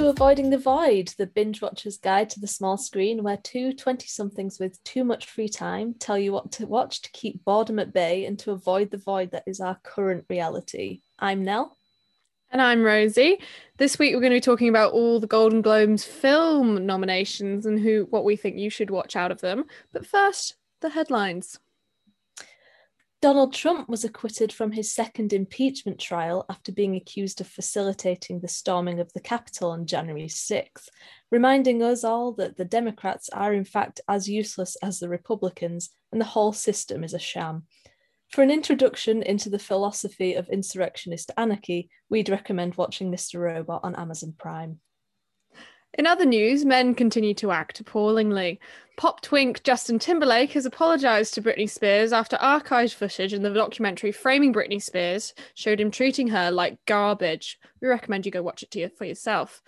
To Avoiding the Void, the binge watcher's guide to the small screen, where two 20 somethings with too much free time tell you what to watch to keep boredom at bay and to avoid the void that is our current reality. I'm Nell. And I'm Rosie. This week we're going to be talking about all the Golden Globes film nominations and who what we think you should watch out of them. But first, the headlines. Donald Trump was acquitted from his second impeachment trial after being accused of facilitating the storming of the Capitol on January 6th, reminding us all that the Democrats are in fact as useless as the Republicans and the whole system is a sham. For an introduction into the philosophy of insurrectionist anarchy, we'd recommend watching Mr. Robot on Amazon Prime. In other news, men continue to act appallingly. Pop twink Justin Timberlake has apologized to Britney Spears after archived footage in the documentary Framing Britney Spears showed him treating her like garbage. We recommend you go watch it for yourself.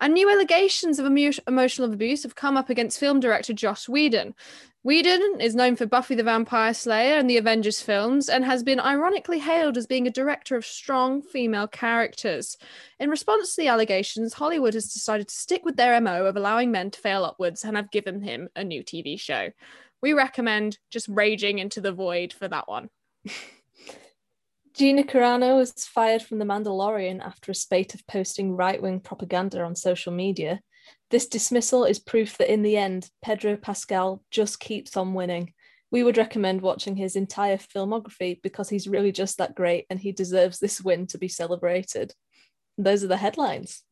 And new allegations of emo- emotional abuse have come up against film director Joss Whedon. Whedon is known for Buffy the Vampire Slayer and the Avengers films and has been ironically hailed as being a director of strong female characters. In response to the allegations, Hollywood has decided to stick with their MO of allowing men to fail upwards and have given him a new TV show. We recommend just raging into the void for that one. Gina Carano was fired from The Mandalorian after a spate of posting right wing propaganda on social media. This dismissal is proof that in the end, Pedro Pascal just keeps on winning. We would recommend watching his entire filmography because he's really just that great and he deserves this win to be celebrated. Those are the headlines.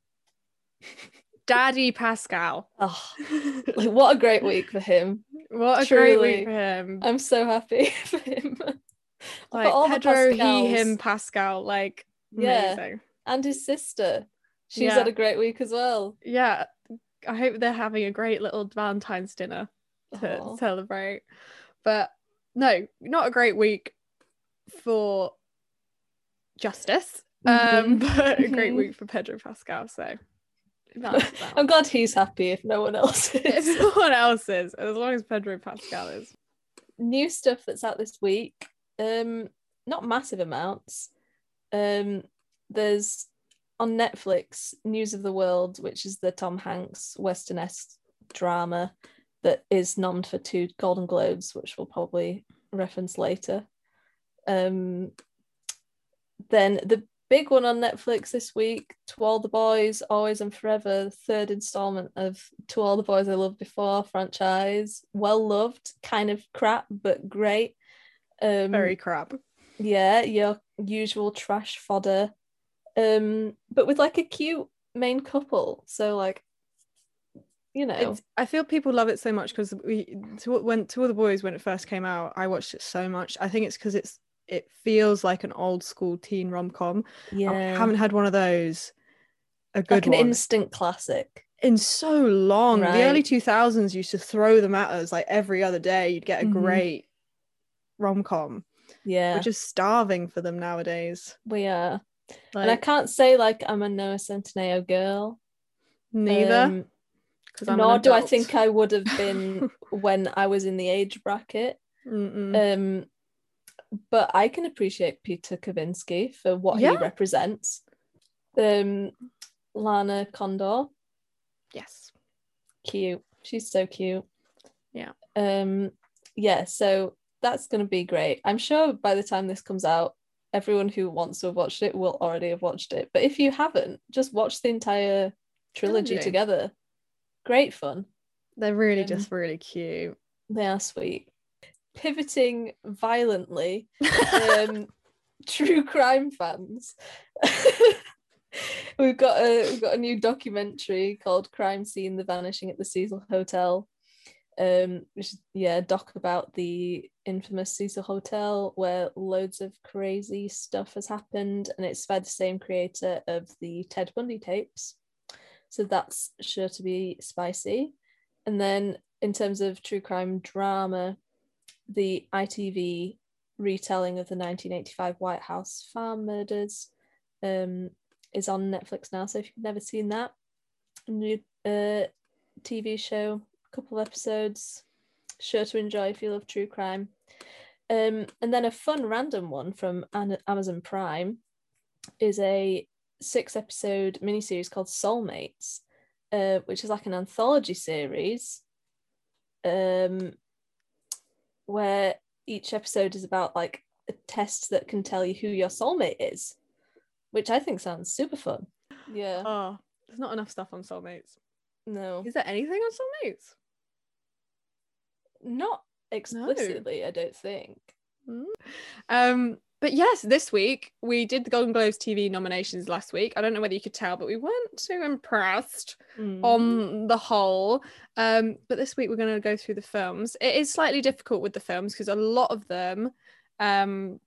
Daddy Pascal. Oh, like, what a great week for him. What a Truly. great week for him. I'm so happy for him. Like Pedro, he, him, Pascal. Like, Yeah. amazing. And his sister. She's Yeah. had a great week as well. Yeah. I hope they're having a great little Valentine's dinner to Aw. celebrate. But no, not a great week for justice. Um, but a great Mhm. week for Pedro Pascal. So. I'm glad he's happy if no one else if is. no one else is, as long as Pedro Pascal is. New stuff that's out this week. Um, not massive amounts. Um, there's on Netflix News of the World, which is the Tom Hanks Western drama that is nommed for two Golden Globes, which we'll probably reference later. Um, then the big one on Netflix this week, To All the Boys, Always and Forever, third installment of To All the Boys I Loved Before franchise. Well loved, kind of crap, but great. Um, Very crap. yeah, your usual trash fodder. Um, but with like a cute main couple. So like, you know, It's, I feel people love it so much because we to, when to all the boys when it first came out, I watched it so much. I think it's because it's it feels like an old school teen rom com. yeah, I haven't had one of those. A good like an one instant classic. in so long. The early two thousands used to throw them at us like every other day. You'd get a Mhm. great rom com. Yeah, We're just starving for them nowadays. we are. Like and I can't say like I'm a Noah Centineo girl. neither. um, nor do I think I would have been when I was in the age bracket. Mm-mm. Um, but I can appreciate Peter Kavinsky for what Yeah. he represents. Um, Lana Condor, yes. cute. She's so cute. Yeah. Um, yeah. So that's gonna be great. I'm sure by the time this comes out, everyone who wants to have watched it will already have watched it. But if you haven't, just watch the entire trilogy Trilogy. together. Great fun. They're really Um, just really cute. They are sweet. Pivoting violently, um, true crime fans. we've got a we've got a new documentary called Crime Scene: The Vanishing at the Cecil Hotel. Um, which yeah, doc about the infamous Cecil Hotel where loads of crazy stuff has happened, and it's by the same creator of the Ted Bundy tapes. So that's sure to be spicy. And then in terms of true crime drama, the ITV retelling of the 1985 White House farm murders um, is on Netflix now. So if you've never seen that, new uh, TV show, couple of episodes, sure to enjoy if you love true crime. Um, and then a fun random one from Amazon Prime is a six episode miniseries called Soulmates, uh, which is like an anthology series um, where each episode is about like a test that can tell you who your soulmate is, which I think sounds super fun. Yeah. Oh, there's not enough stuff on soulmates. No, Is there anything on soulmates? Not explicitly, I don't think. Um, but yes, this week we did the Golden Globes TV nominations last week. I don't know whether you could tell, but we weren't too impressed Mm. on the whole. Um, but this week we're going to go through the films. It is slightly difficult with the films because a lot of them um,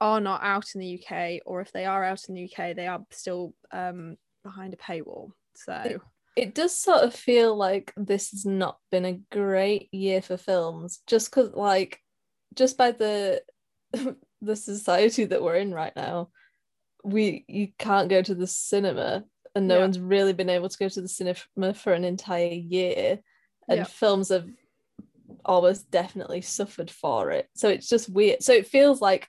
are not out in the UK, or if they are out in the UK, they are still um, behind a paywall. So it does sort of feel like this has not been a great year for films just because like just by the the society that we're in right now we you can't go to the cinema and no Yeah. one's really been able to go to the cinema for an entire year and Yeah. films have almost definitely suffered for it so it's just weird so it feels like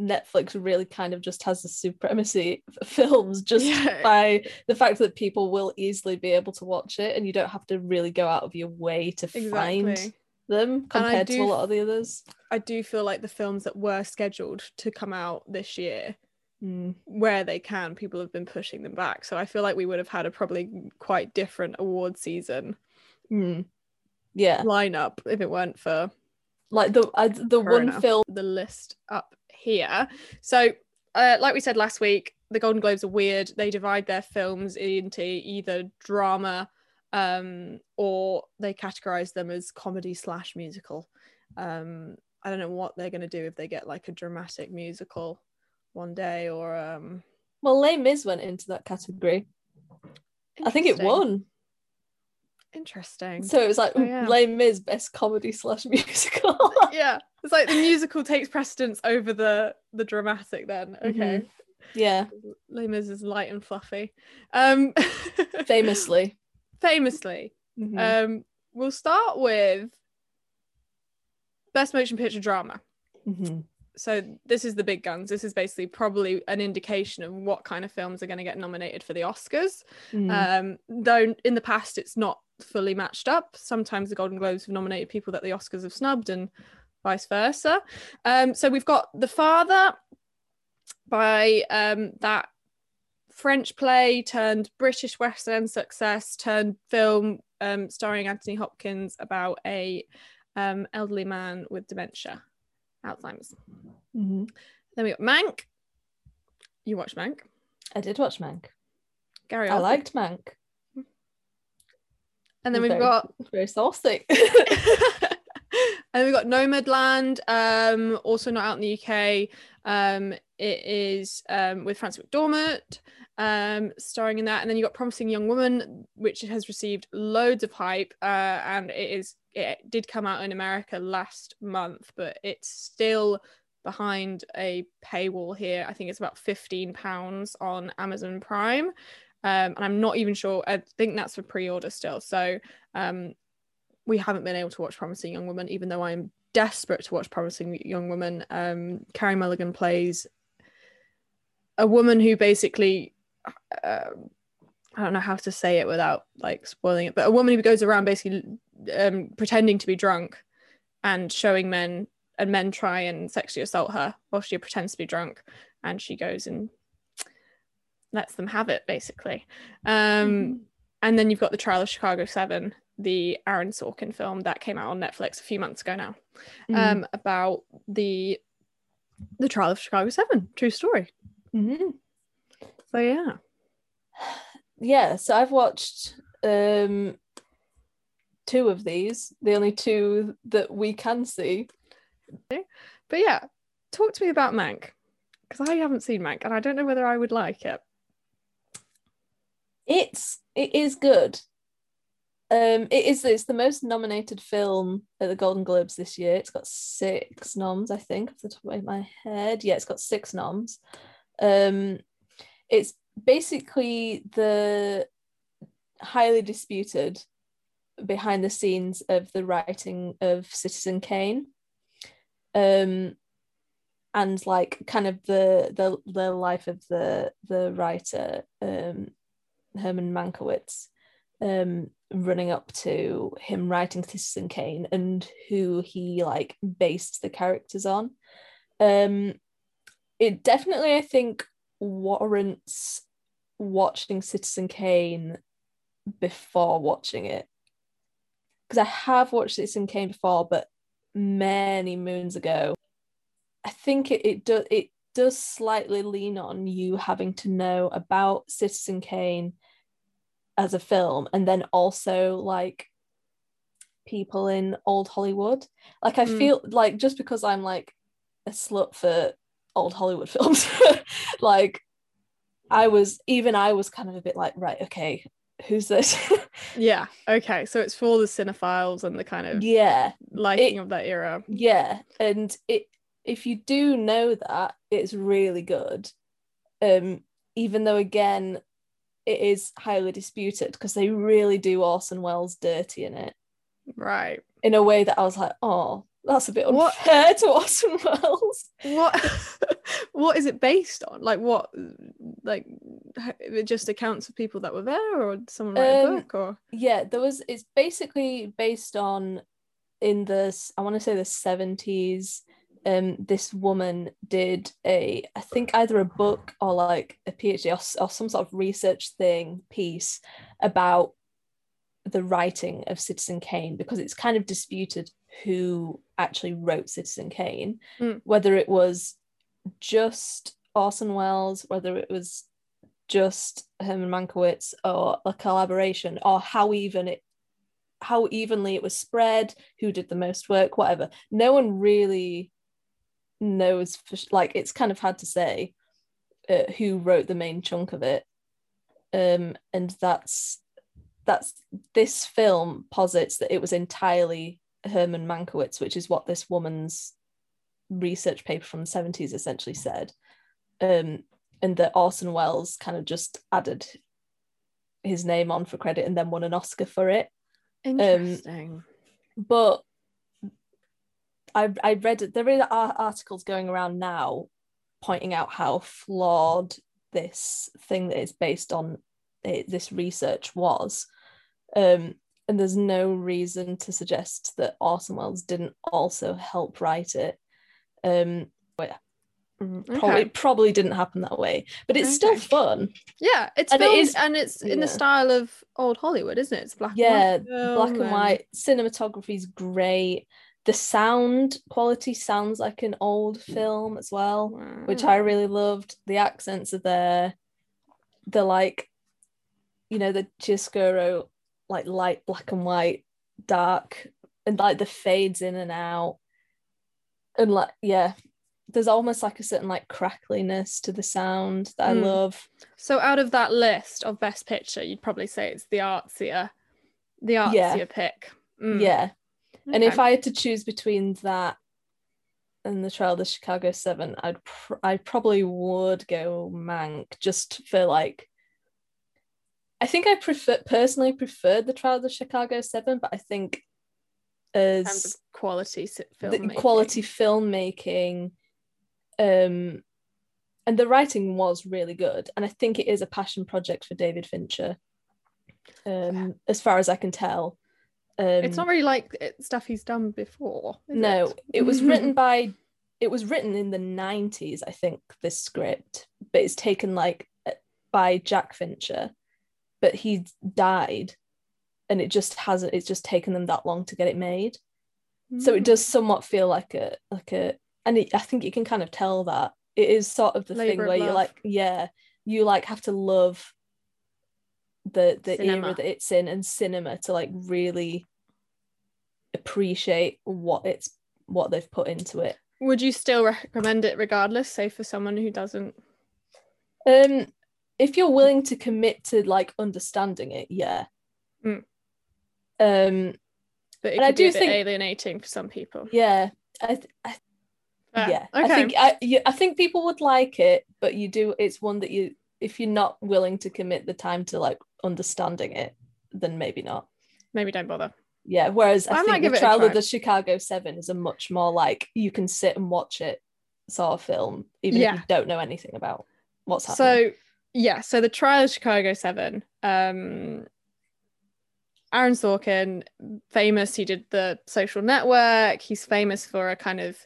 Netflix really kind of just has the supremacy of films just Yeah. by the fact that people will easily be able to watch it and you don't have to really go out of your way to find them compared to a lot of the others. I do feel like the films that were scheduled to come out this year, Mm. where they can, people have been pushing them back. So I feel like we would have had a probably quite different award season Mm. Yeah, lineup if it weren't for like the I, the Corona. one film. the list up here. So, uh, like we said last week, the Golden Globes are weird. They divide their films into either drama um, or they categorize them as comedy slash musical. Um, I don't know what they're going to do if they get like a dramatic musical one day or. Um, Well, Les Mis went into that category. I think it won. Interesting. So it was like Oh, yeah. Les Mis best comedy slash musical. yeah, it's like the musical takes precedence over the the dramatic. Then okay, yeah, Les Mis is light and fluffy. Um, famously. famously, Mhm. um, we'll start with best motion picture drama. Mhm. So this is the big guns. This is basically probably an indication of what kind of films are going to get nominated for the Oscars. Mm. Um, though in the past it's not fully matched up. Sometimes the Golden Globes have nominated people that the Oscars have snubbed, and vice versa. Um, so we've got The Father by um, that French play turned British West End success turned film um, starring Anthony Hopkins about a um, elderly man with dementia, Alzheimer's. Mhm. Then we got Mank. You watched Mank, I did watch Mank. Gary. I liked Mank. And then we've very- got very saucy. and we've got Nomadland, um, also not out in the UK. Um, it is um, with Frances McDormand um, starring in that, and then you got Promising Young Woman, which has received loads of hype, uh, and it is it did come out in America last month, but it's still behind a paywall here. I think it's about fifteen pounds on Amazon Prime. Um, and I'm not even sure. I think that's for pre-order still. So um, we haven't been able to watch Promising Young Woman, even though I'm desperate to watch Promising Young Woman. Um, Carey Mulligan plays a woman who basically, uh, I don't know how to say it without like spoiling it, but a woman who goes around basically um, pretending to be drunk and showing men, and men try and sexually assault her while she pretends to be drunk, and she goes and lets them have it basically. Um, Mhm. and then you've got the Trial of Chicago Seven, the Aaron Sorkin film that came out on Netflix a few months ago now, Mhm. um, about the the Trial of Chicago Seven, true story. Mhm. So yeah, yeah so i've watched um two of these the only two that we can see. But yeah, talk to me about Mank because I haven't seen Mank and I don't know whether I would like it. it's it is good. Um it is it's the most nominated film at the golden globes this year. It's got six noms i think off the top of my head. Yeah it's got six noms. Um it's basically the highly disputed behind the scenes of the writing of citizen kane. Um and like kind of the the the life of the the writer um Herman Mankiewicz um running up to him writing Citizen Kane and who he like based the characters on. Um it definitely I think warrants watching Citizen Kane before watching it because I have watched Citizen Kane before but many moons ago I think it, it does it does slightly lean on you having to know about Citizen Kane as a film and then also like people in old Hollywood. Like I Mm. feel like just because I'm like a slut for old Hollywood films, like I was even I was kind of a bit like, right, okay, who's this? Yeah. Okay. So it's for the cinephiles and the kind of yeah. liking It- of that era. Yeah, and it if you do know that, it's really good. Um, even though again, it is highly disputed because they really do Orson Welles dirty in it Right. in a way that I was like, oh, that's a bit What- unfair to Orson Welles. What what is it based on? Like what like it just accounts of people that were there or someone write a Um, book or Yeah, there was. It's basically based on in the I want to say the seventies. Um, this woman did a I think either a book or like a PhD or, or some sort of research thing piece about the writing of Citizen Kane because it's kind of disputed who actually wrote Citizen Kane, Mm. whether it was just Orson Welles, whether it was just Herman Mankiewicz or a collaboration, or how even it how evenly it was spread, who did the most work, whatever. No one really knows for like it's kind of hard to say uh, who wrote the main chunk of it. Um, and that's that's this film posits that it was entirely Herman Mankiewicz, which is what this woman's research paper from the 70s essentially said. Um, and that Orson Welles kind of just added his name on for credit and then won an Oscar for it. interesting. But I I read there are articles going around now pointing out how flawed this thing that is based on it, this research was. Um, and there's no reason to suggest that Orson Welles didn't also help write it. Um, Mm, probably okay. probably didn't happen that way, but it's still fun. Yeah, it's and it filmed is- and it's in the style of old Hollywood, isn't it? It's black yeah and white. black film and white cinematography is great the sound quality sounds like an old film as well which i really loved the accents are there the like you know the chiaroscuro like light black and white dark and like the fades in and out and like yeah there's almost like a certain like crackliness to the sound that i Mm. love So out of that list of best picture, you'd probably say it's the artsier, the artsier Yeah. pick. Mm, yeah And if. I had to choose between that and the Trial of the Chicago Seven, I'd pr- I probably would go Mank just for like. I think I prefer personally preferred the Trial of the Chicago Seven, but I think in terms of as quality filmmaking. quality filmmaking, um, and the writing was really good, and I think it is a passion project for David Fincher. Um, as far as I can tell, um, It's not really like stuff he's done before. no it? it was written by it was written in the 90s i think this script but it's taken like uh, by jack fincher but he died and it just hasn't it's just taken them that long to get it made so it Mm. does somewhat feel like a like a and it, i think you can kind of tell that it is sort of the thing Labour of where you're like yeah you like have to love the the Cinema. era that it's in and cinema to like really appreciate what it's what they've put into it Would you still recommend it regardless, say for someone who doesn't? um if you're willing to commit to like understanding it yeah Mm. um But it And I could be do a bit think- alienating for some people. yeah I, th- I Fair. yeah Okay. i think I, I think people would like it but you do it's one that you if you're not willing to commit the time to like understanding it then maybe not Maybe don't bother. yeah whereas i, I think the trial of the chicago seven is a much more like you can sit and watch it sort of film, even Yeah. if you don't know anything about what's happening. So yeah, so the trial of Chicago Seven. Um, Aaron Sorkin, famous. He did the Social Network. He's famous for a kind of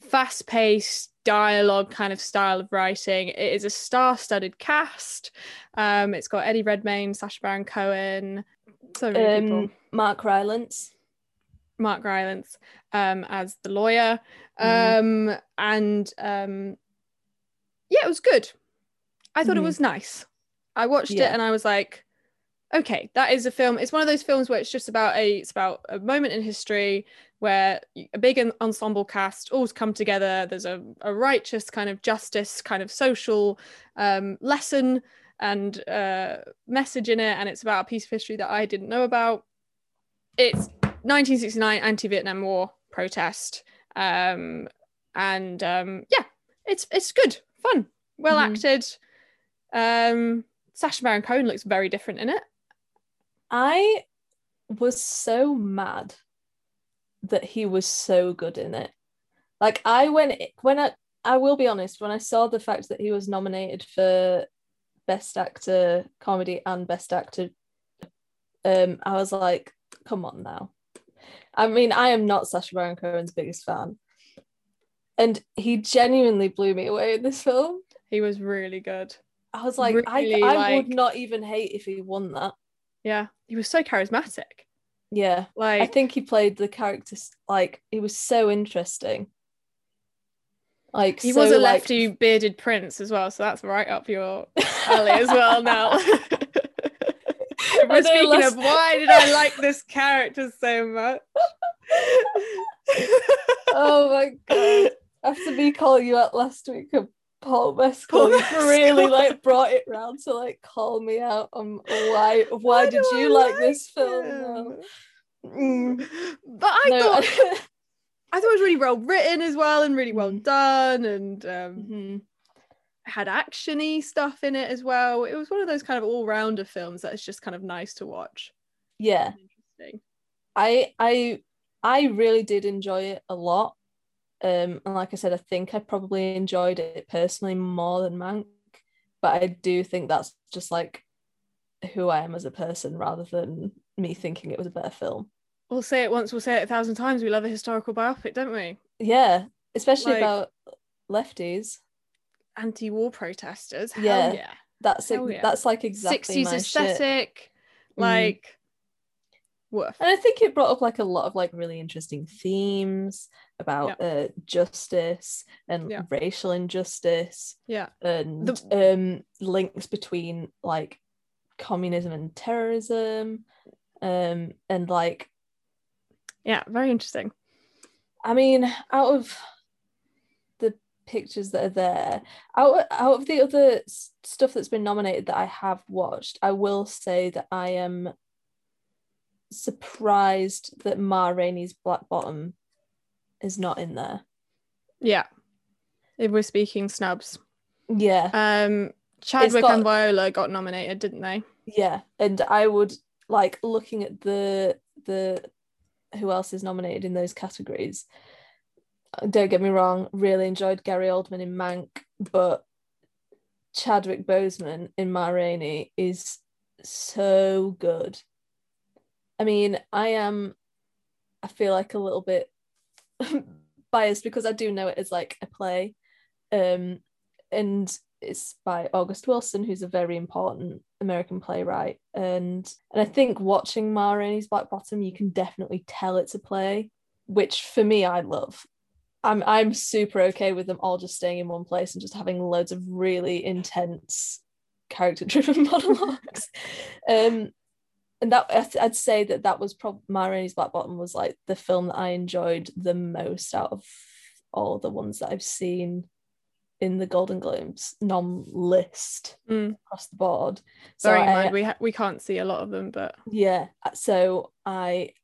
fast-paced dialogue kind of style of writing. It is a star-studded cast. Um, it's got Eddie Redmayne, Sacha Baron Cohen, so many people. um, Mark Rylance. Mark Rylance um, as the lawyer. Um, and um, yeah, it was good. I thought it Mhm. was nice. I watched it and I was like, okay, that is a film. It's one of those films where it's just about a it's about a moment in history where a big ensemble cast all come together. There's a, a righteous kind of justice, kind of social um, lesson and uh, message in it, and it's about a piece of history that I didn't know about. It's 1969 anti-Vietnam War protest, um, and um, yeah, it's it's good, fun, well Mhm. acted. Um, Sacha Baron Cohen looks very different in it. I was so mad that he was so good in it. Like I went when I I will be honest, when I saw the fact that he was nominated for Best Actor Comedy and Best Actor, um, I was like, come on now. I mean, I am not Sacha Baron Cohen's biggest fan. And he genuinely blew me away in this film. He was really good. I was like, Really, I, I like- would not even hate if he won that. Yeah, he was so charismatic. Yeah. Like I think he played the character like it was so interesting. Like he so, was a like- lefty bearded prince as well, so that's right up your alley as well. Now, we're speaking last- of why did I like this character so much? oh my god! After me calling you out last week, Paul Mescal Paul really like brought it round to like call me out on why why, Why did you I like this film? Mm. But I No, thought I- I thought it was really well written as well and really well Mm. done and um, Mhm. had actiony stuff in it as well. It was one of those kind of all rounder films that is just kind of nice to watch. yeah. Interesting. I I I really did enjoy it a lot. Um, and like I said, I think I probably enjoyed it personally more than Mank, but I do think that's just like who I am as a person rather than me thinking it was a better film. We'll say it once, we'll say it a thousand times. We love a historical biopic, don't we? Yeah, especially Like- about lefties. Anti-war protesters. Hell Yeah, yeah. That's Hell ex- yeah. that's like exactly 60s my shit. aesthetic. Mm. Like woof. And I think it brought up like a lot of like really interesting themes about uh, justice and Yeah. racial injustice. Yeah. and The- um links between like communism and terrorism um and like Yeah, very interesting. i mean out of the pictures that are there out, out of the other stuff that's been nominated that i have watched i will say that i am surprised that ma rainey's black bottom is not in there Yeah. If we're speaking snubs. yeah Um Chadwick got- and Viola got nominated, didn't they? yeah and i would like looking at the the who else is nominated in those categories uh, don't get me wrong really enjoyed gary oldman in mank but chadwick boseman in ma rainey is so good i mean i am i feel like a little bit biased because i do know it as like a play um and it's by August Wilson, who's a very important American playwright. And and I think watching Ma Rainey's Black Bottom, you can definitely tell it's a play, which for me I love. I'm I'm super okay with them all just staying in one place and just having loads of really intense character-driven monologues. um, and that I'd- say that that was probably Ma Rainey's Black Bottom was like the film that I enjoyed the most out of all the ones that I've seen in the Golden Globes nom list Mm. across the board. So Bearing in I- mind we ha- we can't see a lot of them, but yeah, so I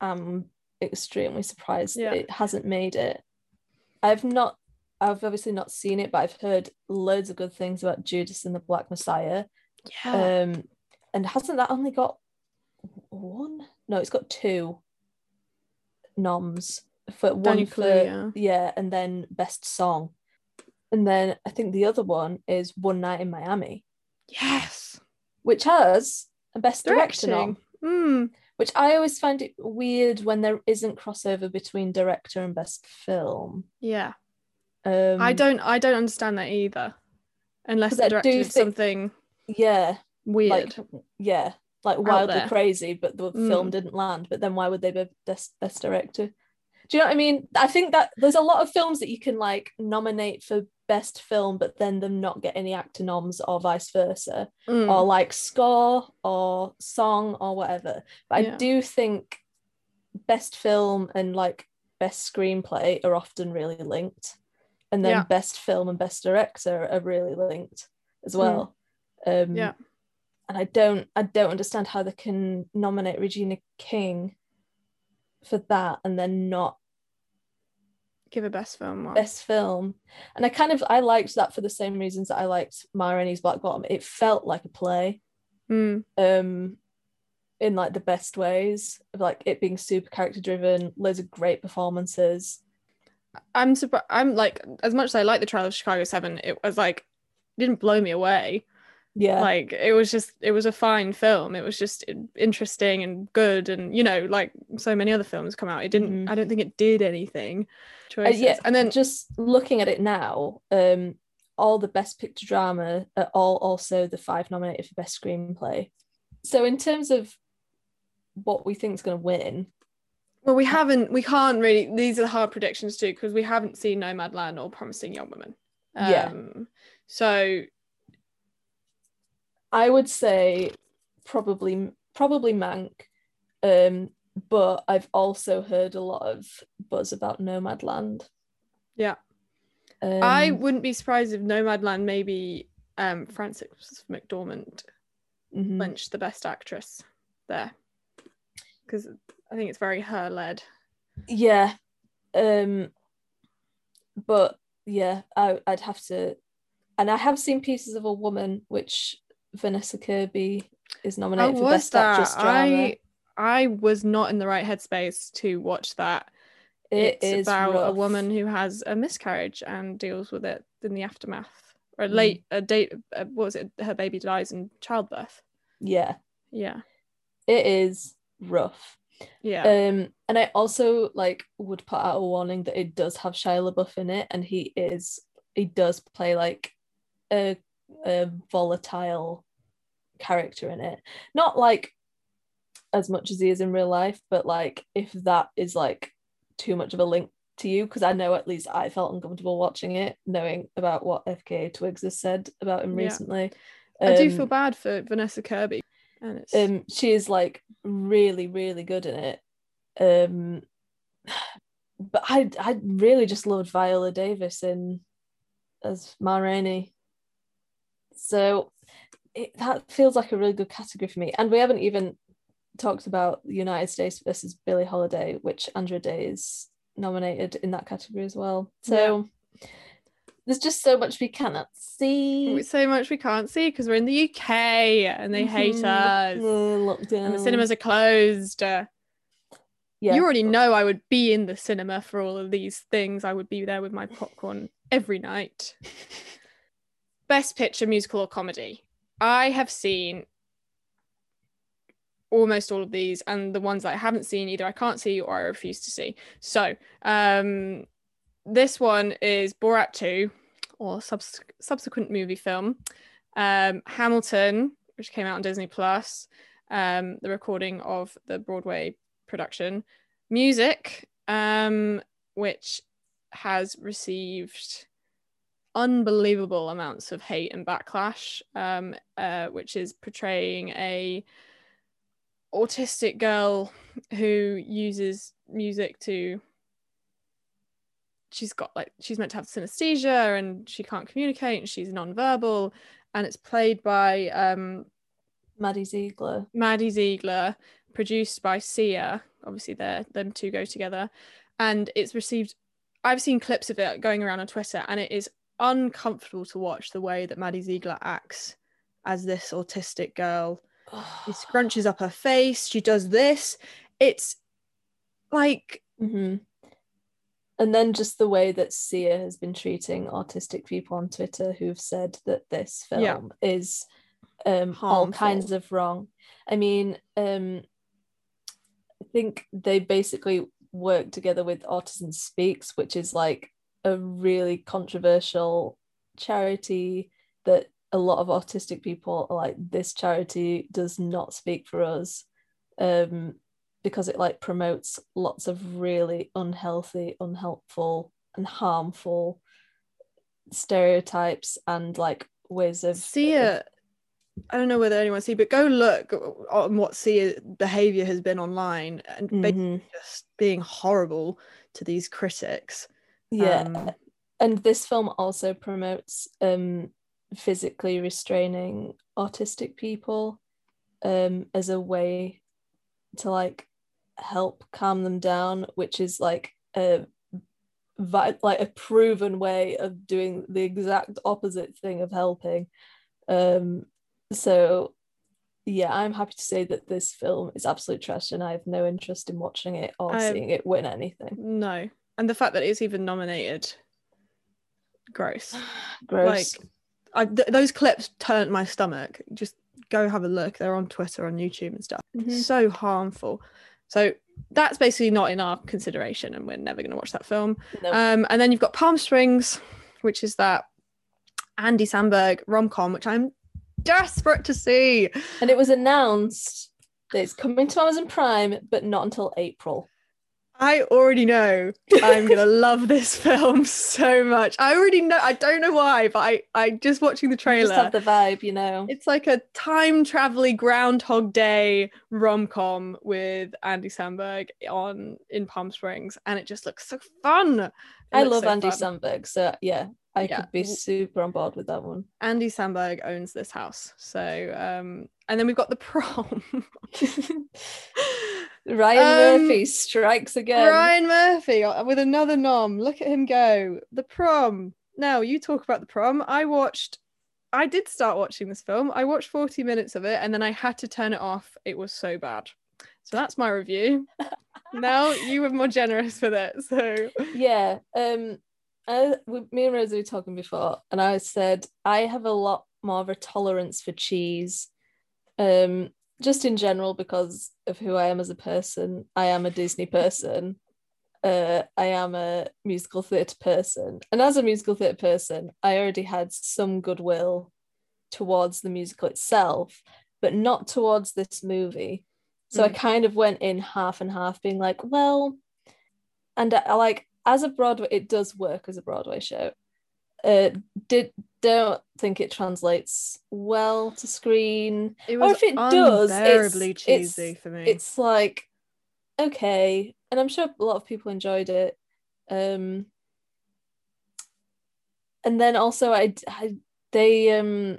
am extremely surprised Yeah. it hasn't made it. I've not, I've obviously not seen it, but I've heard loads of good things about Judas and the Black Messiah. yeah. Um, and hasn't that only got one? No, it's got two noms for one for Kaluuya. yeah, and then best song. And then I think the other one is One Night in Miami, Yes. which has a best director nom, Mm. which I always find it weird when there isn't crossover between director and best film. Yeah. Um, I don't I don't understand that either. unless the director do did think- something Yeah, weird. like yeah, like wildly crazy, but the film Mm. didn't land. But then why would they be best best director? Do you know what I mean? I think that there's a lot of films that you can like nominate for best film, but then them not get any actor noms or vice versa, Mm. or like score or song or whatever. But Yeah. I do think best film and like best screenplay are often really linked, and then Yeah. best film and best director are really linked as well. Um, Mm. Yeah. And I don't I don't understand how they can nominate Regina King for that and then not Give a best film one. best film. And I kind of I liked that for the same reasons that I liked Ma Rainey's Black Bottom. It felt like a play, Mm. um, in like the best ways of like it being super character driven, loads of great performances. I'm surprised. I'm like, as much as I like the Trial of Chicago Seven, it was like, didn't blow me away. Yeah, Like, it was just, it was a fine film. It was just interesting and good, and you know, like so many other films come out, it didn't. Mhm. I don't think it did anything. Uh, yeah, and then just looking at it now, um, all the best picture drama are all also the five nominated for best screenplay. So in terms of what we think is going to win, Well, we haven't, we can't really, these are the hard predictions too, because we haven't seen Nomadland or Promising Young Woman. Yeah. Um, so, I would say probably probably Mank, um, but I've also heard a lot of buzz about Nomadland. Yeah. um, I wouldn't be surprised if Nomadland maybe um, Frances McDormand mhm. clinched the best actress there. Because I think it's very her led. yeah, um, but yeah, I I'd have to, and I have seen Pieces of a Woman, which Vanessa Kirby is How nominated for was best actress drama. I I was not in the right headspace to watch that. It it's is about a woman who has a miscarriage and deals with it in the aftermath. Or Mm. late a date uh, what was it? Her baby dies in childbirth. Yeah, Yeah. it is rough. Yeah. Um, and I also like would put out a warning that it does have Shia LaBeouf in it, and he is he does play like a, a volatile character in it. Not like as much as he is in real life, but like if that is like too much of a link to you, because I know at least I felt uncomfortable watching it, knowing about what FKA Twigs has said about him Yeah. recently. I do Um, feel bad for Vanessa Kirby. And it's um she is like really really good in it um but i i really just loved viola davis in as ma rainey so it, that feels like a really good category for me and we haven't even talked about the united states versus billie holiday which andra day is nominated in that category as well so there's just so much we cannot see so much we can't see because we're in the UK and they hate Mhm. us. Lockdown And the cinemas are closed. Uh, yeah You already know I would be in the cinema for all of these things. I would be there with my popcorn every night. Best picture, musical or comedy. I have seen almost all of these, and the ones that I haven't seen either I can't see or I refuse to see. So, um, this one is Borat 2 or subs- subsequent movie film. Um, Hamilton, which came out on Disney Plus, um, the recording of the Broadway production. Music, um, which has received unbelievable amounts of hate and backlash, um, uh, which is portraying a autistic girl who uses music to she's got like she's meant to have synesthesia and she can't communicate and she's nonverbal and it's played by um maddie ziegler Maddie Ziegler, produced by Sia. Obviously, they them two go together, and it's received. I've seen clips of it going around on Twitter, and it is uncomfortable to watch the way that Maddie Ziegler acts as this autistic girl. She scrunches up her face. She does this. It's like Mhm. and then just the way that Sia has been treating autistic people on Twitter who've said that this film Yeah. is um, all kinds of wrong. I mean, um, I think they basically work together with Autism Speaks, which is like a really controversial charity that a lot of autistic people are like, this charity does not speak for us. Um, because it like promotes lots of really unhealthy, unhelpful, and harmful stereotypes and like ways of Sia, I don't know whether anyone see, but go look on what see behavior has been online and Mhm. just being horrible to these critics. Yeah. Um, and this film also promotes um physically restraining autistic people um as a way to like help calm them down which is like a vi- like a proven way of doing the exact opposite thing of helping. Um so yeah i'm happy to say that this film is absolute trash and i have no interest in watching it or I- seeing it win anything. No, and the fact that it's even nominated, gross. gross Like, I, th- those clips turned my stomach. Just go have a look. They're on Twitter, on YouTube, and stuff. Mhm. So harmful. So that's basically not in our consideration, and we're never going to watch that film. No. Um, and then you've got Palm Springs, which is that Andy Samberg rom com, which I'm desperate to see. And it was announced that it's coming to Amazon Prime, but not until April. I already know I'm gonna love this film so much. I already know. I don't know why, but I, I just watching the You trailer. Just have the vibe, you know. It's like a time travel Groundhog Day rom com with Andy Samberg on in Palm Springs, and it just looks so fun. It I love so Andy fun. Samberg, so yeah, I Yeah. could be super on board with that one. Andy Samberg owns this house, so um, and then we've got the prom. Ryan Um, Murphy strikes again. Ryan Murphy uh, with another nom. Look at him go. The prom. Now you talk about the prom. I watched. I did start watching this film. I watched 40 minutes of it and then I had to turn it off. It was so bad. So that's my review. now you were more generous with it. So Yeah. Um I, me and Rosie were talking before, and I said I have a lot more of a tolerance for cheese. Um, just in general because of who I am as a person. I am a Disney person. Uh, I am a musical theatre person. And as a musical theatre person, I already had some goodwill towards the musical itself, but not towards this movie. So I Mm. kind of went in half and half, being like, well, and I, I like as a Broadway, it does work as a Broadway show. Uh, did don't think it translates well to screen. It Or if it does, it's- unbearably it's- cheesy for me. it's like okay. And i'm sure a lot of people enjoyed it. Um and then also i, I they um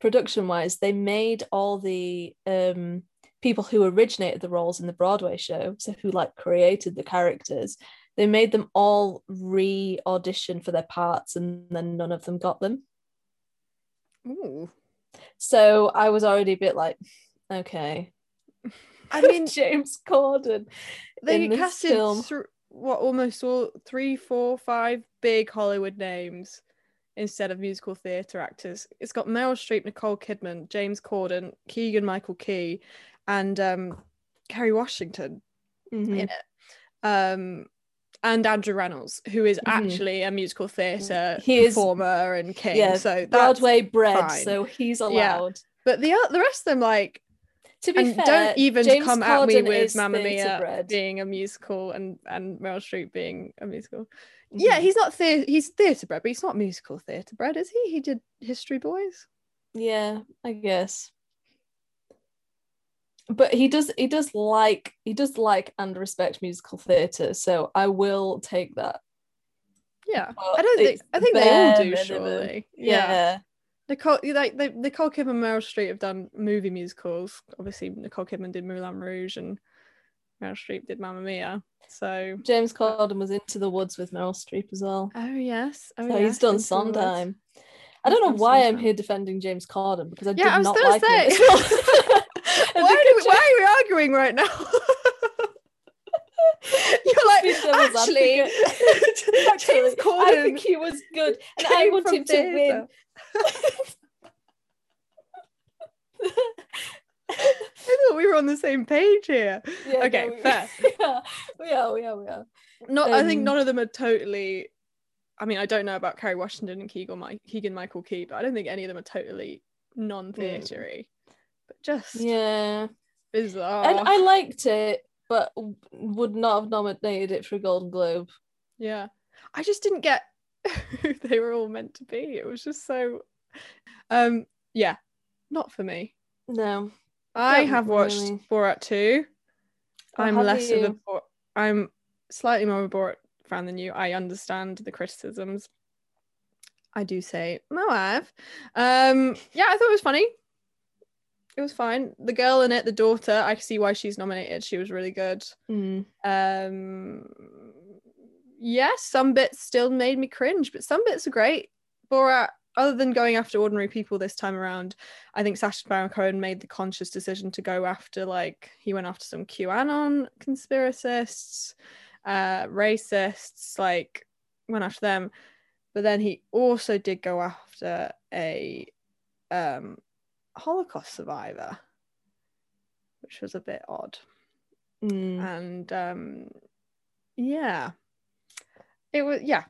production wise they made all the um people who originated the roles in the broadway show so who like created the characters they made them all re-audition for their parts and then none of them got them Ooh. so i was already a bit like okay I mean, James Corden. they casted film. thr- what almost all three, four, five big Hollywood names instead of musical theatre actors. It's got Meryl Streep, Nicole Kidman, James Corden, Keegan Michael Key, and um, Kerry Washington Mhm. in it. Um, and Andrew Rannells, who is Mhm. actually a musical theatre He is- performer and king. Yeah, so that's Broadway bred, fine. so he's Yeah. allowed. But the the rest of them, like, To be and fair, don't even James come at me Corden with is Mamma Mia theatre-bred. being a musical and and Meryl Streep being a musical. Mhm. Yeah, he's not the he's theatre bred, but he's not musical theatre bred, is he? He did History Boys. yeah, I guess. But he does he does like he does like and respect musical theatre, so I will take that. Yeah, But I don't think I think they all do. minimum. Surely, Yeah. Nicole, like they, Nicole Kidman, and Meryl Streep have done movie musicals. Obviously, Nicole Kidman did Moulin Rouge, and Meryl Streep did Mamma Mia. So, James Corden was into the woods with Meryl Streep as well. oh yes, oh so yes, he's done Into the Woods. Sondheim. I don't know why I'm here defending James Corden because I Yeah, did I was not like him say. I why, we, why are we arguing right now? You're like, Actually. Actually, I think he was good, and I want him to win. I thought we were on the same page here. Yeah, Okay, no, we- fair. Yeah, we are, we are, we are. Not, I think Um, none of them are totally. I mean, I don't know about Kerry Washington and Keegan, Keegan Michael Key, but I don't think any of them are totally non-theatery. Just Yeah, bizarre. and I liked it, but would not have nominated it for a Golden Globe. Yeah. I just didn't get who they were all meant to be. It was just so um yeah, not for me. No, I have watched really. Borat 2. Oh, I'm less of a? Bor- I'm slightly more of a Borat fan than you. I understand the criticisms. I do say wife. Um yeah, I thought it was funny. It was fine. The girl in it, the daughter, I see why she's nominated. She was really good. Mm. Um, yes, some bits still made me cringe, but some bits are great. Borat, other than going after ordinary people this time around, I think Sacha Baron Cohen made the conscious decision to go after like he went after some QAnon conspiracists, uh, racists, like went after them, but then he also did go after a um Holocaust survivor, which was a bit odd Mm. and um yeah it was yeah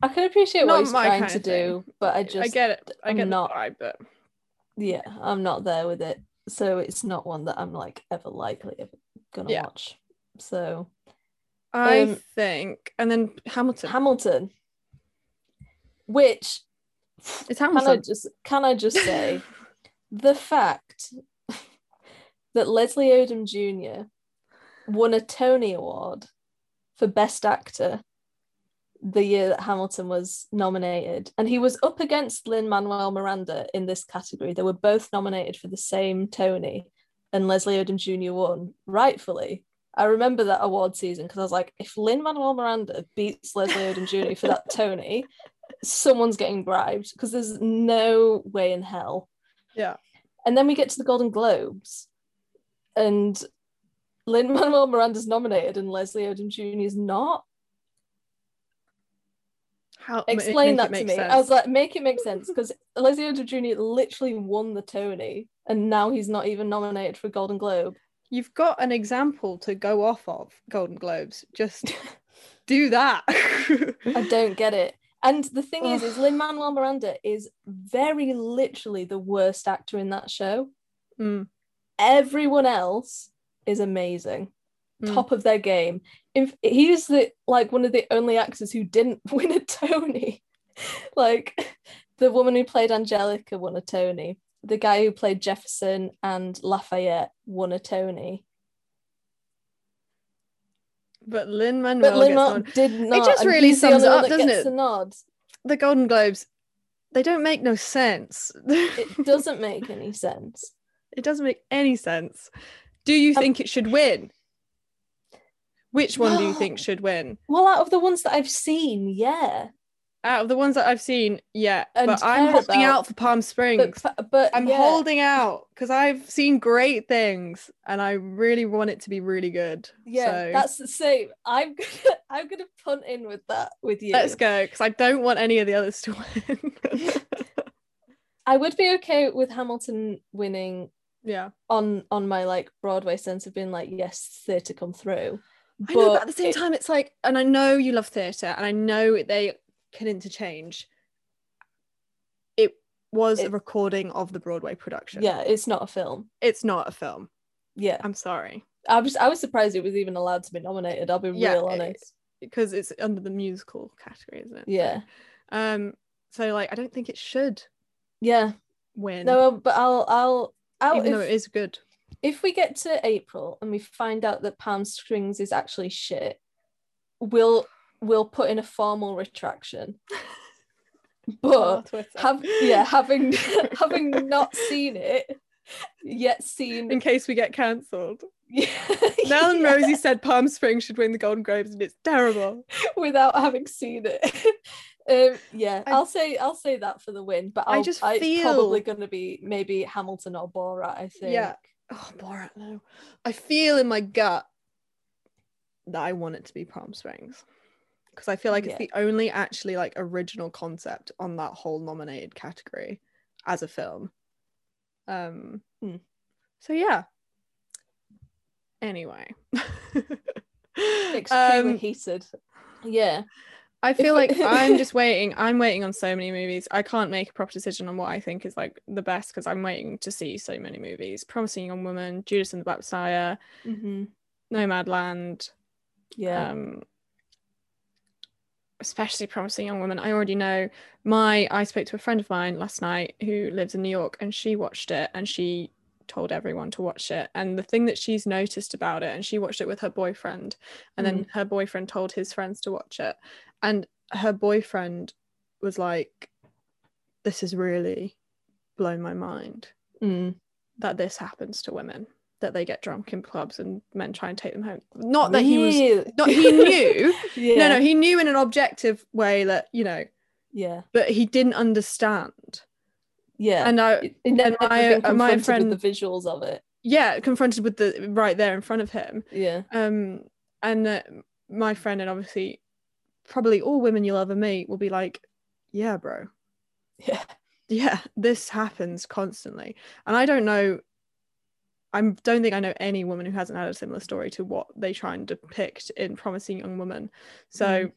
I can appreciate Not what he's trying to do, but I just i get it i I'm get not- the vibe but yeah, I'm not there with it. So it's not one that I'm like ever likely ever gonna Yeah. watch. So i Um, think and then hamilton Hamilton, which it's can I hamilton just can I just say the fact that Leslie Odom Jr. won a Tony Award for Best Actor the year that Hamilton was nominated, and he was up against Lin Manuel Miranda in this category. They were both nominated for the same Tony, and Leslie Odom Jr. won, rightfully. I remember that award season because I was like, if Lin Manuel Miranda beats Leslie Odom Jr. for that Tony, someone's getting bribed because there's no way in hell. Yeah And then we get to the Golden Globes, and Lin Manuel Miranda's nominated, and Leslie Odom Jr. is not. how Explain that to me. sense. I was like, make it make sense because Leslie Odom Jr. literally won the Tony, and now he's not even nominated for a Golden Globe. you've got an example to go off of golden globes just do that I don't get it. And the thing is, is Lin Manuel Miranda is very literally the worst actor in that show. Mm, Everyone else is amazing. Mm. top of their game. If he's the like one of the only actors who didn't win a Tony, like the woman who played Angelica won a Tony. The guy who played Jefferson and Lafayette won a Tony, but lin manuel but Lin did not. It just really sums it up, doesn't it? The nod. the golden globes they don't make no sense It doesn't make any sense. It doesn't make any sense. Do you Um, think it should win? Which one do you think should win? Well, out of the ones that I've seen, yeah, Out of the ones that I've seen, yeah. And but I'm holding out for Palm Springs. but but I'm yeah. holding out because I've seen great things and I really want it to be really good. Yeah, So that's the same. I'm gonna I'm gonna punt in with that with you. let's go because I don't want any of the others to win. I would be okay with Hamilton winning yeah. on on my like Broadway sense of being like, yes, theatre come through. I know, but at the same it- time, it's like, and I know you love theatre, and I know they can interchange. It was a recording of the Broadway production. yeah, it's not a film. it's not a film. Yeah, I'm sorry, I was I was surprised it was even allowed to be nominated. I'll be Yeah, real it- honest. because it's under the musical category, isn't it? So, Yeah, um. So like, I don't think it should yeah. win. No, but I'll I'll I'll even though it is good. if we get to April and we find out that Palm Springs is actually shit, we'll we'll put in a formal retraction. But have yeah having having not seen it yet seen in case we get cancelled. yeah, Nell and yeah, Rosie said Palm Springs should win the Golden Globes, and it's terrible. without having seen it um yeah I- I, will say i'll say that for the win but I I'll, just it's feel- probably going to be maybe hamilton or borat i think Yeah. Oh, Borat, no. I feel in my gut that I want it to be Palm Springs because I feel like Yeah. it's the only actually like original concept on that whole nominated category as a film. Um Hmm. so yeah. Anyway. Extremely Um, heated. Yeah. I feel like I'm just waiting. I'm waiting on so many movies. I can't make a proper decision on what I think is like the best because I'm waiting to see so many movies. Promising Young Woman, Judas and the Black Messiah, hmm Nomadland, Yeah. um especially promising young woman. I already know my i spoke to a friend of mine last night who lives in new york and she watched it and she told everyone to watch it. And the thing that she's noticed about it and she watched it with her boyfriend and then her boyfriend told his friends to watch it. And her boyfriend was like this has really blown my mind Mm. that this happens to women that they get drunk in clubs and men try and take them home not that he was not he knew yeah. no no he knew in an objective way that you know Yeah. but he didn't understand Yeah. and i it my- my friend- with the visuals of it. yeah confronted with the right there in front of him Yeah. um and uh, my friend and obviously probably all women you'll ever meet will be like yeah bro Yeah. yeah this happens constantly and i don't know i don't think i know any woman who hasn't had a similar story to what they try and depict in promising young woman so Mm.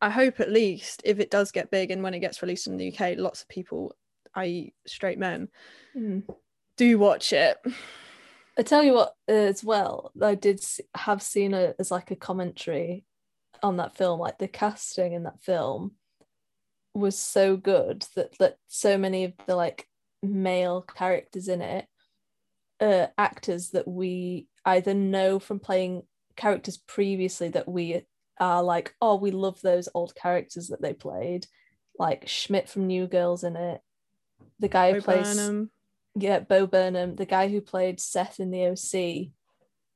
i hope at least if it does get big and when it gets released in the uk lots of people i.e straight men Mm. do watch it I tell you what, uh, as well, I did have seen it as like a commentary on that film. Like the casting in that film was so good that that so many of the like male characters in it are actors that we either know from playing characters previously that we are like, oh, we love those old characters that they played, like Schmidt from New Girls in it. The guy who Bo plays Burnham. yeah, Bo Burnham, the guy who played Seth in the OC,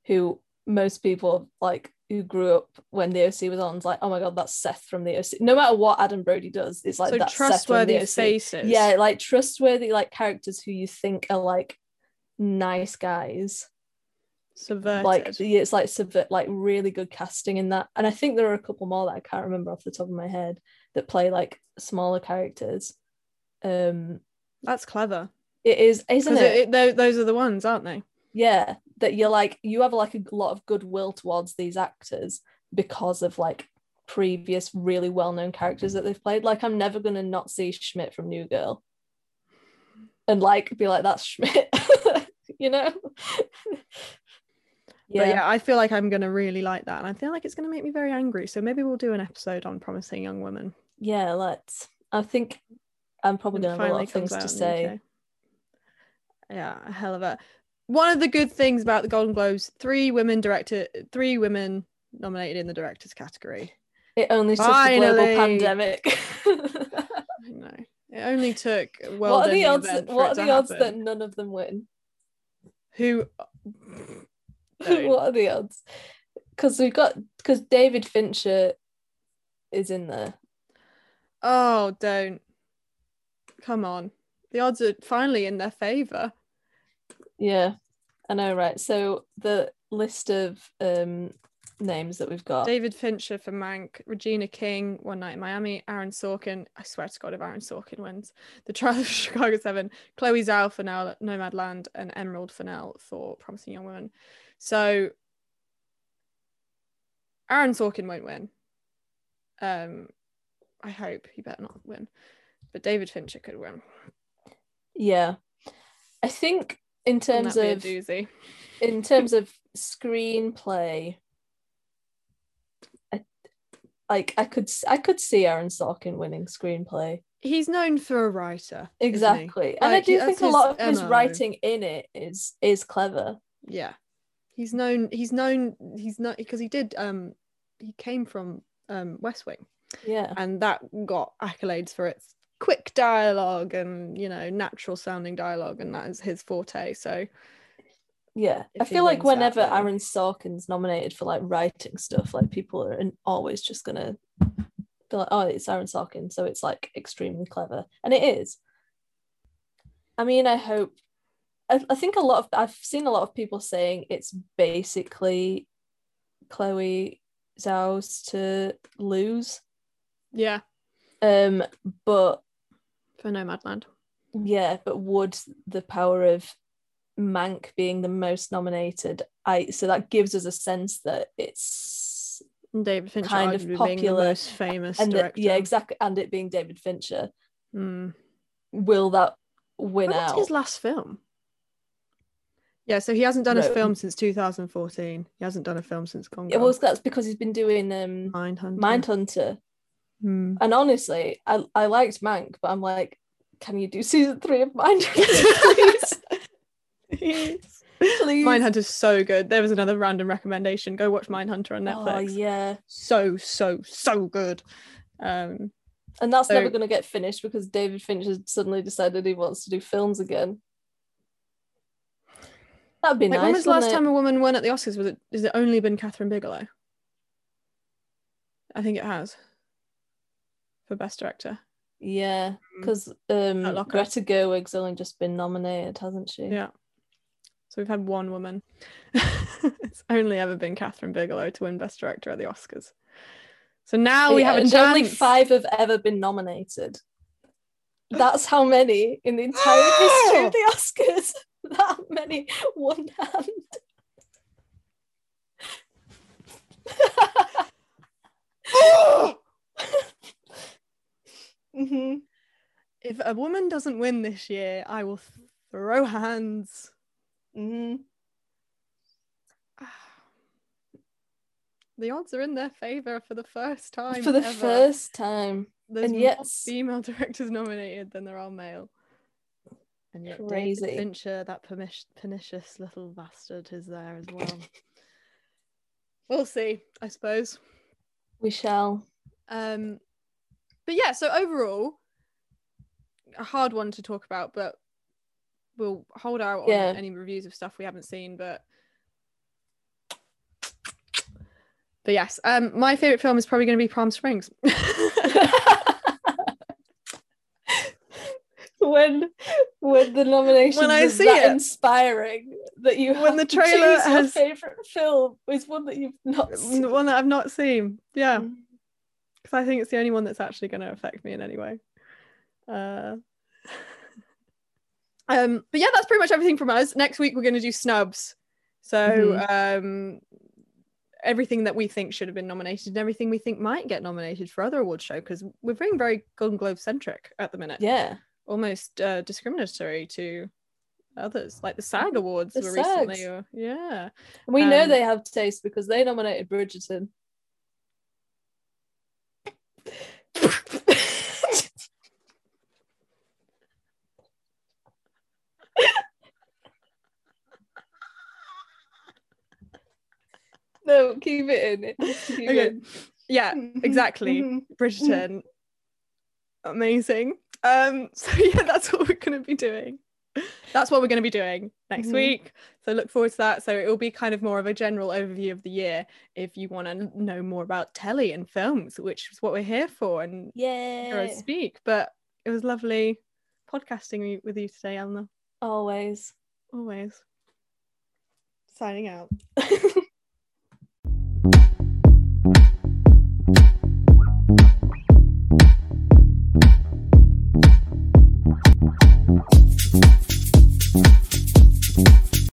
who most people like who grew up when the OC was on, is like, oh my god, that's Seth from the OC. No matter what Adam Brody does, it's like so that's Seth from trustworthy the OC. faces Yeah, like trustworthy like characters who you think are like nice guys. subverted Like it's like subvert like really good casting in that. And I think there are a couple more that I can't remember off the top of my head that play like smaller characters. Um that's clever it is, isn't because it? it, those are the ones aren't they yeah that you're like you have like a lot of goodwill towards these actors because of like previous really well-known characters that they've played like i'm never gonna not see schmidt from new girl and like be like that's schmidt you know yeah. But yeah, I feel like I'm gonna really like that, and I feel like it's gonna make me very angry. So maybe we'll do an episode on promising young women. yeah let's i think i'm probably gonna have a lot of things to out in the say Yeah, a hell of a. One of the good things about the Golden Globes: three women director, three women nominated in the directors category. it only took the global pandemic I know it only took a what are the odds what are the odds happen. that none of them win Who? What are the odds? Because we've got because David Fincher is in there. Oh, don't. Come on. The odds are finally in their favor. Yeah, I know, right? So the list of um names that we've got. David Fincher for Mank, Regina King, One Night in Miami, Aaron Sorkin. I swear to God, if Aaron Sorkin wins, The Trial of Chicago Seven, Chloe Zhao for now Nomadland, and Emerald Fennell for Promising Young Woman. So Aaron Sorkin won't win. Um, I hope he better not win, but David Fincher could win. Yeah, I think in terms of in terms of screenplay, like I could I could see Aaron Sorkin winning screenplay He's known for a writer. exactly, and I do think a lot of his his MO. writing in it is is clever. yeah he's known he's known he's not because he did um he came from um west wing Yeah, and that got accolades for its quick dialogue and you know natural sounding dialogue and that is his forte so yeah. I feel like whenever Aaron Sorkin's nominated for like writing stuff, like people are always just gonna be like, oh, it's Aaron Sorkin, so it's like extremely clever, and it is. I mean, I hope. I, I think a lot of I've seen a lot of people saying it's basically Chloe Zhao's to lose. Yeah, Um, but for Nomadland. yeah, but would the power of Mank being the most nominated, I so that gives us a sense that it's David Fincher Kind of popular, the most famous and that, yeah, exactly, and it being David Fincher, Mm. will that win out? his last film? Yeah, so he hasn't done a film since 2014. He hasn't done a film since Gone Girl. It was that's because he's been doing um Mindhunter. Mindhunter, Mm. and honestly, I I liked Mank, but I'm like, can you do season three of Mindhunter, please? Please. Mindhunter's so good. There was another random recommendation. Go watch Mindhunter on Netflix. Oh yeah, So, so, so good. Um, and that's So- never going to get finished because David Fincher suddenly decided he wants to do films again. That'd be like, nice. when was the last it? time a woman won at the Oscars? Was it? Has it only been Kathryn Bigelow? I think it has. For Best Director. Yeah, because um, Greta Gerwig's only just been nominated, hasn't she? Yeah. So we've had one woman. it's only ever been Kathryn Bigelow to win Best Director at the Oscars. So now we Yeah, have a chance. only five have ever been nominated. That's how many in the entire history of the Oscars. That many one hand. hmm If a woman doesn't win this year, I will throw hands. Hmm The odds are in their favor for the first time. For the ever. first time. There's and more yet- female directors nominated than there are male. And yet Crazy. David Fincher, that permis- pernicious little bastard, is there as well. we'll see, I suppose. We shall. Um, but yeah, so overall, a hard one to talk about, but we'll hold out on Yeah. any reviews of stuff we haven't seen. But but yes, um, my favorite film is probably going to be Palm Springs. when when the nomination When I is see that it. inspiring that you When have the trailer has- favorite film is one that you've not seen. the one that I've not seen. Yeah, Mm. because I think it's the only one that's actually going to affect me in any way. Uh, um, but yeah, that's pretty much everything from us. Next week we're going to do snubs. So um, everything that we think should have been nominated and everything we think might get nominated for other awards show because we're being very Golden Globe centric at the minute. Yeah. Almost uh, discriminatory to others, like the SAG Awards The were recently. SAGs. Or, yeah. And we know Um, they have taste because they nominated Bridgerton. no, keep it in. It be Okay. in. Yeah, exactly. Mhm. Bridgerton. Amazing. Um, so yeah, that's what we're gonna be doing. That's what we're gonna be doing next Mhm. week. So look forward to that. So it will be kind of more of a general overview of the year if you want to know more about telly and films, which is what we're here for and Yeah. speak. But it was lovely podcasting with you today, Elna. Always. Always. Signing out.